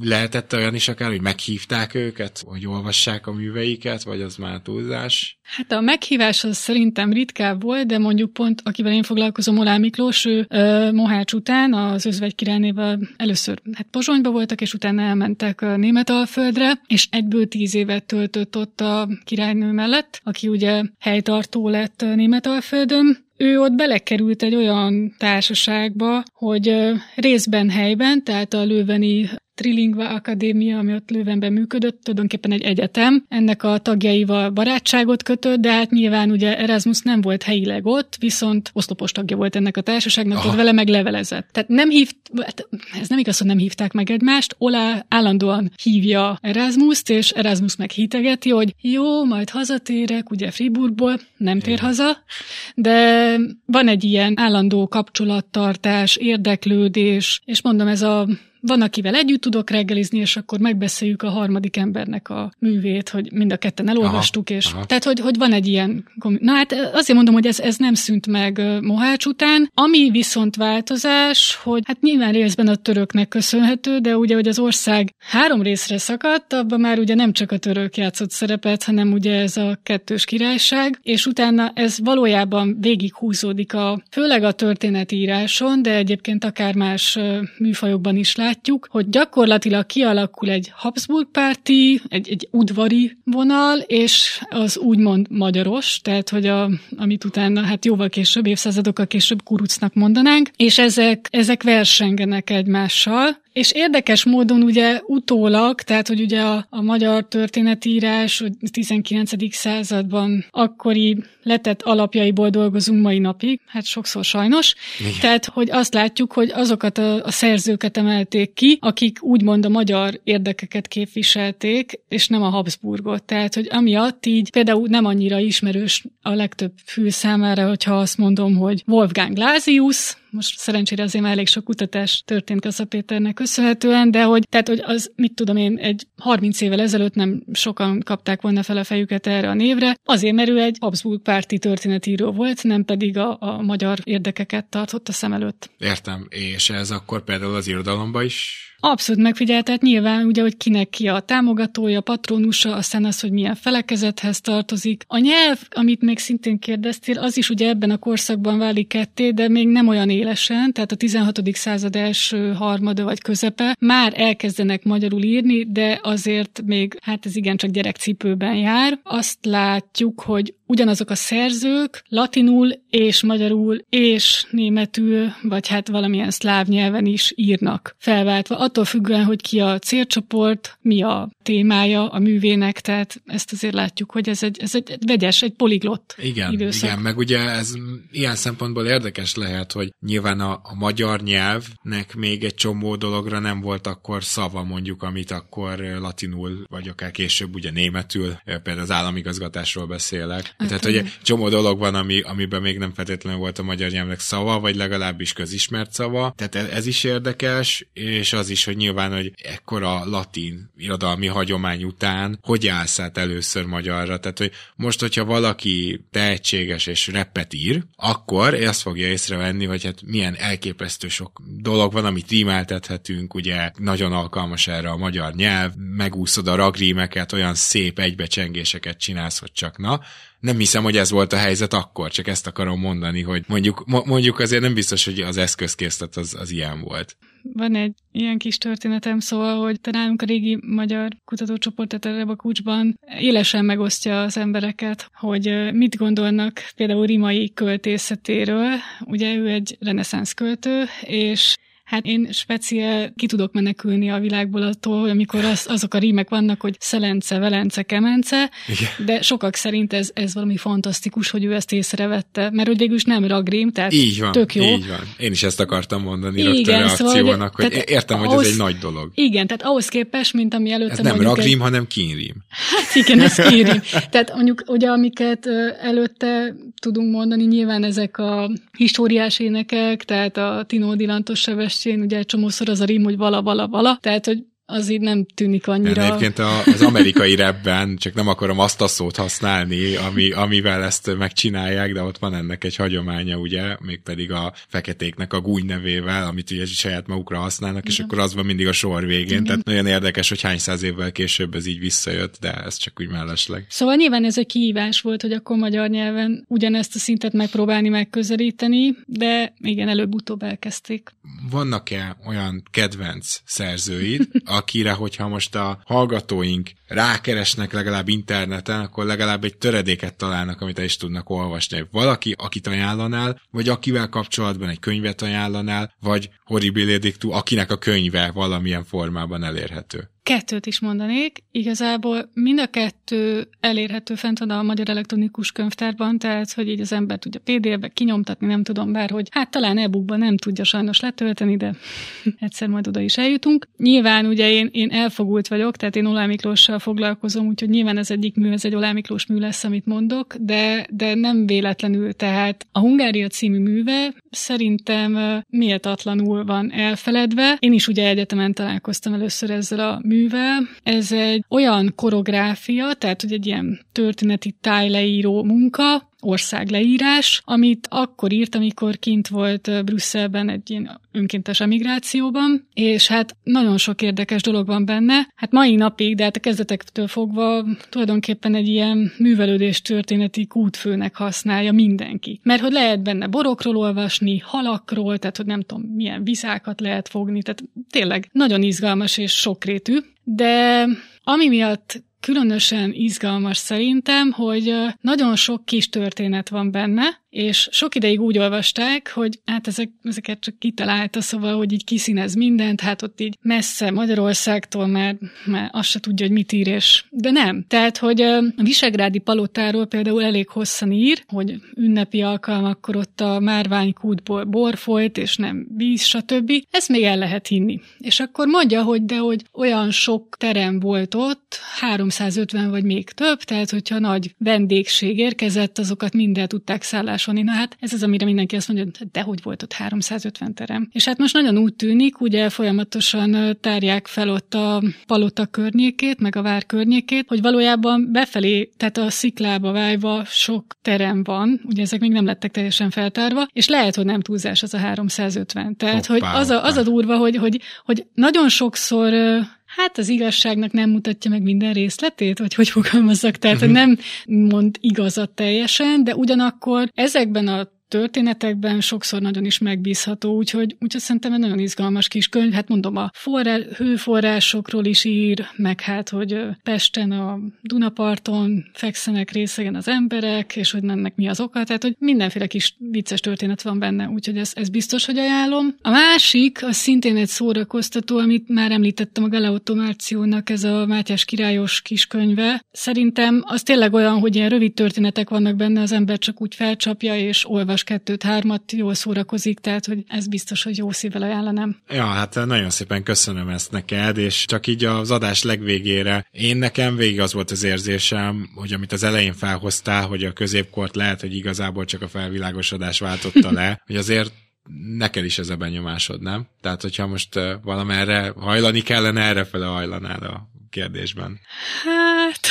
lehetett olyan is akár, hogy meghívták őket, hogy olvassák a műveiket, vagy az már túlzás? Hát a meghívás az szerintem ritkább volt, de mondjuk pont, akivel én foglalkozom, Olá Miklós, ő ö, Mohács után az özvegy királynéval először hát Pozsonyba voltak, és utána elmentek Németalföldre, és egyből tíz évet töltött ott a királynő mellett, aki ugye helytartó lett Németalföldön, ő ott belekerült egy olyan társaságba, hogy részben helyben, tehát a lőveni Trilingva Akadémia, ami ott Lővenben működött, tulajdonképpen egy egyetem. Ennek a tagjaival barátságot kötött, de hát nyilván ugye Erasmus nem volt helyileg ott, viszont oszlopos tagja volt ennek a társaságnak, ott vele meg levelezett. Tehát nem hívt, hát ez nem igaz, hogy nem hívták meg egymást, Olá állandóan hívja Erasmus-t, és Erasmus meg hitegeti, hogy jó, majd hazatérek, ugye Friburgból, nem tér haza, de van egy ilyen állandó kapcsolattartás, érdeklődés, és mondom, ez a van, akivel együtt tudok reggelizni, és akkor megbeszéljük a harmadik embernek a művét, hogy mind a ketten elolvastuk, aha, és aha. tehát, hogy, hogy van egy ilyen... Na hát azért mondom, hogy ez, ez nem szűnt meg Mohács után. Ami viszont változás, hogy hát nyilván részben a töröknek köszönhető, de ugye, hogy az ország három részre szakadt, abban már ugye nem csak a török játszott szerepet, hanem ugye ez a kettős királyság, és utána ez valójában végig húzódik a, főleg a történetíráson, de egyébként akár más műfajokban is lát, látjuk, hogy gyakorlatilag kialakul egy Habsburg párti, egy, egy udvari vonal, és az úgymond magyaros, tehát hogy a, amit utána hát jóval később, évszázadokkal később kurucnak mondanánk, és ezek, ezek versengenek egymással, és érdekes módon ugye utólag, tehát hogy ugye a, a magyar történetírás 19. században akkori letett alapjaiból dolgozunk mai napig, hát sokszor sajnos. Igen. Tehát, hogy azt látjuk, hogy azokat a, a szerzőket emelték ki, akik úgymond a magyar érdekeket képviselték, és nem a Habsburgot. Tehát, hogy amiatt így például nem annyira ismerős a legtöbb fül számára, hogyha azt mondom, hogy Wolfgang Lázius, most szerencsére azért már elég sok kutatás történt Kassa Péternek köszönhetően, de hogy, tehát, hogy az, mit tudom én, egy 30 évvel ezelőtt nem sokan kapták volna fel a fejüket erre a névre, azért mert ő egy Habsburg párti történetíró volt, nem pedig a, a magyar érdekeket tartott a szem előtt. Értem, és ez akkor például az irodalomba is Abszolút megfigyelt, tehát nyilván ugye, hogy kinek ki a támogatója, patronusa, aztán az, hogy milyen felekezethez tartozik. A nyelv, amit még szintén kérdeztél, az is ugye ebben a korszakban válik ketté, de még nem olyan élesen, tehát a 16. század első harmada vagy közepe már elkezdenek magyarul írni, de azért még, hát ez igen csak gyerekcipőben jár. Azt látjuk, hogy ugyanazok a szerzők latinul és magyarul és németül, vagy hát valamilyen szláv nyelven is írnak felváltva, attól függően, hogy ki a célcsoport, mi a témája a művének, tehát ezt azért látjuk, hogy ez egy, ez egy vegyes, egy poliglott igen, időszak. Igen, meg ugye ez ilyen szempontból érdekes lehet, hogy nyilván a, a magyar nyelvnek még egy csomó dologra nem volt akkor szava mondjuk, amit akkor latinul, vagy akár később ugye németül, például az államigazgatásról beszélek. Hát, Tehát, hogy csomó dolog van, ami, amiben még nem feltétlenül volt a magyar nyelvnek szava, vagy legalábbis közismert szava. Tehát ez, ez is érdekes, és az is, hogy nyilván, hogy ekkora latin irodalmi hagyomány után hogy állsz át először magyarra. Tehát, hogy most, hogyha valaki tehetséges és repet ír, akkor azt fogja észrevenni, hogy hát milyen elképesztő sok dolog van, amit rímeltethetünk, ugye nagyon alkalmas erre a magyar nyelv, megúszod a ragrímeket, olyan szép egybecsengéseket csinálsz, hogy csak na, nem hiszem, hogy ez volt a helyzet akkor, csak ezt akarom mondani, hogy mondjuk, mondjuk azért nem biztos, hogy az eszközkészlet az, az ilyen volt. Van egy ilyen kis történetem, szóval, hogy talán a régi magyar kutatócsoport, tehát a Kucsban élesen megosztja az embereket, hogy mit gondolnak például Rimai költészetéről. Ugye ő egy reneszánsz költő, és Hát én speciál ki tudok menekülni a világból attól, hogy amikor az, azok a rímek vannak, hogy Szelence, Velence, Kemence, Igen. de sokak szerint ez, ez valami fantasztikus, hogy ő ezt észrevette, mert hogy végülis nem ragrím, tehát így van, tök jó. Így van. Én is ezt akartam mondani igen, reakciónak, szóval, hogy értem, hogy ahhoz, ez egy nagy dolog. Igen, tehát ahhoz képest, mint ami előtte Ez nem ragrím, egy... hanem kínrím. Hát igen, ez kínrím. tehát mondjuk ugye, amiket előtte tudunk mondani, nyilván ezek a históriás énekek, tehát a Tinó Dilantos Sevestjén, ugye csomószor az a rím, hogy vala, vala, vala, tehát hogy az így nem tűnik annyira. Egyébként az amerikai repben, csak nem akarom azt a szót használni, ami, amivel ezt megcsinálják, de ott van ennek egy hagyománya, ugye, mégpedig a feketéknek a gúny nevével, amit ugye saját magukra használnak, Igen. és akkor az van mindig a sor végén. Igen. Tehát nagyon érdekes, hogy hány száz évvel később ez így visszajött, de ez csak úgy mellesleg. Szóval nyilván ez egy kihívás volt, hogy akkor magyar nyelven ugyanezt a szintet megpróbálni megközelíteni, de igen, előbb-utóbb elkezdték. Vannak-e olyan kedvenc szerzőid, akire, hogyha most a hallgatóink rákeresnek legalább interneten, akkor legalább egy töredéket találnak, amit el is tudnak olvasni. Valaki, akit ajánlanál, vagy akivel kapcsolatban egy könyvet ajánlanál, vagy Horrible Edictu, akinek a könyve valamilyen formában elérhető. Kettőt is mondanék. Igazából mind a kettő elérhető fent van a Magyar Elektronikus Könyvtárban, tehát hogy így az ember tudja PDF-be kinyomtatni, nem tudom bár, hogy hát talán e-bookban nem tudja sajnos letölteni, de egyszer majd oda is eljutunk. Nyilván ugye én, én elfogult vagyok, tehát én Olá Miklóssal foglalkozom, úgyhogy nyilván ez egyik mű, ez egy Olá Miklós mű lesz, amit mondok, de, de nem véletlenül, tehát a Hungária című műve szerintem méltatlanul van elfeledve. Én is ugye egyetemen találkoztam először ezzel a művel. Ez egy olyan koreográfia, tehát hogy egy ilyen történeti tájleíró munka, országleírás, amit akkor írt, amikor kint volt Brüsszelben egy ilyen önkéntes emigrációban, és hát nagyon sok érdekes dolog van benne. Hát mai napig, de hát a kezdetektől fogva tulajdonképpen egy ilyen művelődés történeti kútfőnek használja mindenki. Mert hogy lehet benne borokról olvasni, halakról, tehát hogy nem tudom, milyen viszákat lehet fogni, tehát tényleg nagyon izgalmas és sokrétű, de ami miatt különösen izgalmas szerintem, hogy nagyon sok kis történet van benne, és sok ideig úgy olvasták, hogy hát ezek, ezeket csak kitalálta, szóval, hogy így kiszínez mindent, hát ott így messze Magyarországtól már, már azt se tudja, hogy mit ír, és de nem. Tehát, hogy a Visegrádi palotáról például elég hosszan ír, hogy ünnepi alkalmakkor ott a márványkútból bor folyt, és nem víz, stb. Ezt még el lehet hinni. És akkor mondja, hogy de hogy olyan sok terem volt ott, három 350 vagy még több, tehát hogyha nagy vendégség érkezett, azokat minden tudták szállásolni. Na hát ez az, amire mindenki azt mondja, hogy de hogy volt ott 350 terem. És hát most nagyon úgy tűnik, ugye folyamatosan tárják fel ott a palota környékét, meg a vár környékét, hogy valójában befelé, tehát a sziklába vájva sok terem van, ugye ezek még nem lettek teljesen feltárva, és lehet, hogy nem túlzás az a 350. Tehát, hoppá, hogy az a, az a durva, hogy, hogy, hogy nagyon sokszor hát az igazságnak nem mutatja meg minden részletét, vagy hogy fogalmazzak, tehát uh-huh. nem mond igazat teljesen, de ugyanakkor ezekben a történetekben sokszor nagyon is megbízható, úgyhogy, úgyhogy szerintem egy nagyon izgalmas kis könyv. Hát mondom, a forrá, hőforrásokról is ír, meg hát, hogy Pesten a Dunaparton fekszenek részegen az emberek, és hogy ennek mi az oka, tehát hogy mindenféle kis vicces történet van benne, úgyhogy ez, ez biztos, hogy ajánlom. A másik, az szintén egy szórakoztató, amit már említettem a Galeautomációnak, ez a Mátyás királyos kiskönyve. Szerintem az tényleg olyan, hogy ilyen rövid történetek vannak benne, az ember csak úgy felcsapja és olvas olvas kettőt, hármat, jól szórakozik, tehát hogy ez biztos, hogy jó szívvel ajánlanám. Ja, hát nagyon szépen köszönöm ezt neked, és csak így az adás legvégére, én nekem végig az volt az érzésem, hogy amit az elején felhoztál, hogy a középkort lehet, hogy igazából csak a felvilágosodás váltotta le, hogy azért neked is ez a benyomásod, nem? Tehát, hogyha most valamerre hajlani kellene, erre fele hajlanál a kérdésben? Hát,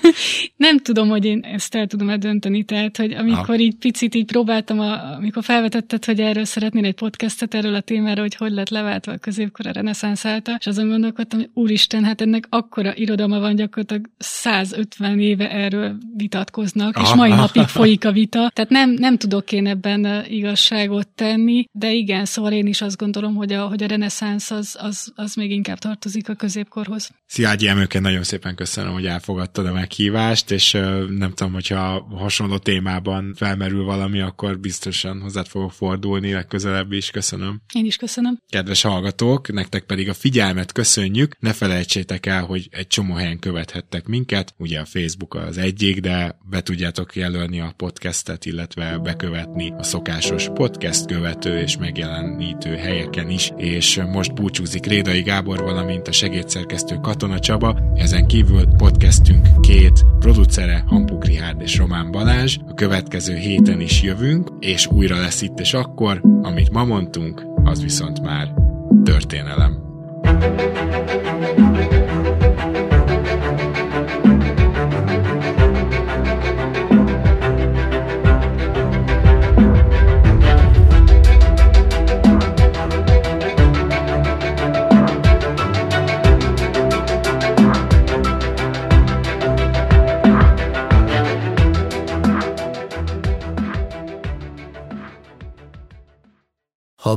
nem tudom, hogy én ezt el tudom-e dönteni, tehát, hogy amikor ha. így picit így próbáltam, a, amikor felvetetted, hogy erről szeretnél egy podcastet erről a témáról, hogy hogy lett leváltva a középkor a reneszánsz által, és azon gondolkodtam, hogy úristen, hát ennek akkora irodalma van, gyakorlatilag 150 éve erről vitatkoznak, Aha. és mai napig folyik a vita, tehát nem, nem tudok én ebben igazságot tenni, de igen, szóval én is azt gondolom, hogy a, hogy a reneszánsz az, az, az még inkább tartozik a középkorhoz. Szia, Ágyi Emőken nagyon szépen köszönöm, hogy elfogadtad a meghívást, és nem tudom, hogyha hasonló témában felmerül valami, akkor biztosan hozzád fogok fordulni legközelebb is. Köszönöm. Én is köszönöm. Kedves hallgatók, nektek pedig a figyelmet köszönjük. Ne felejtsétek el, hogy egy csomó helyen követhettek minket. Ugye a Facebook az egyik, de be tudjátok jelölni a podcastet, illetve bekövetni a szokásos podcast követő és megjelenítő helyeken is. És most búcsúzik Rédai Gábor, valamint a segédszerkesztő Katona Csaba, ezen kívül podcastünk két producere, Hampuk Rihárd és Román Balázs. A következő héten is jövünk, és újra lesz itt és akkor, amit ma mondtunk, az viszont már történelem. thank you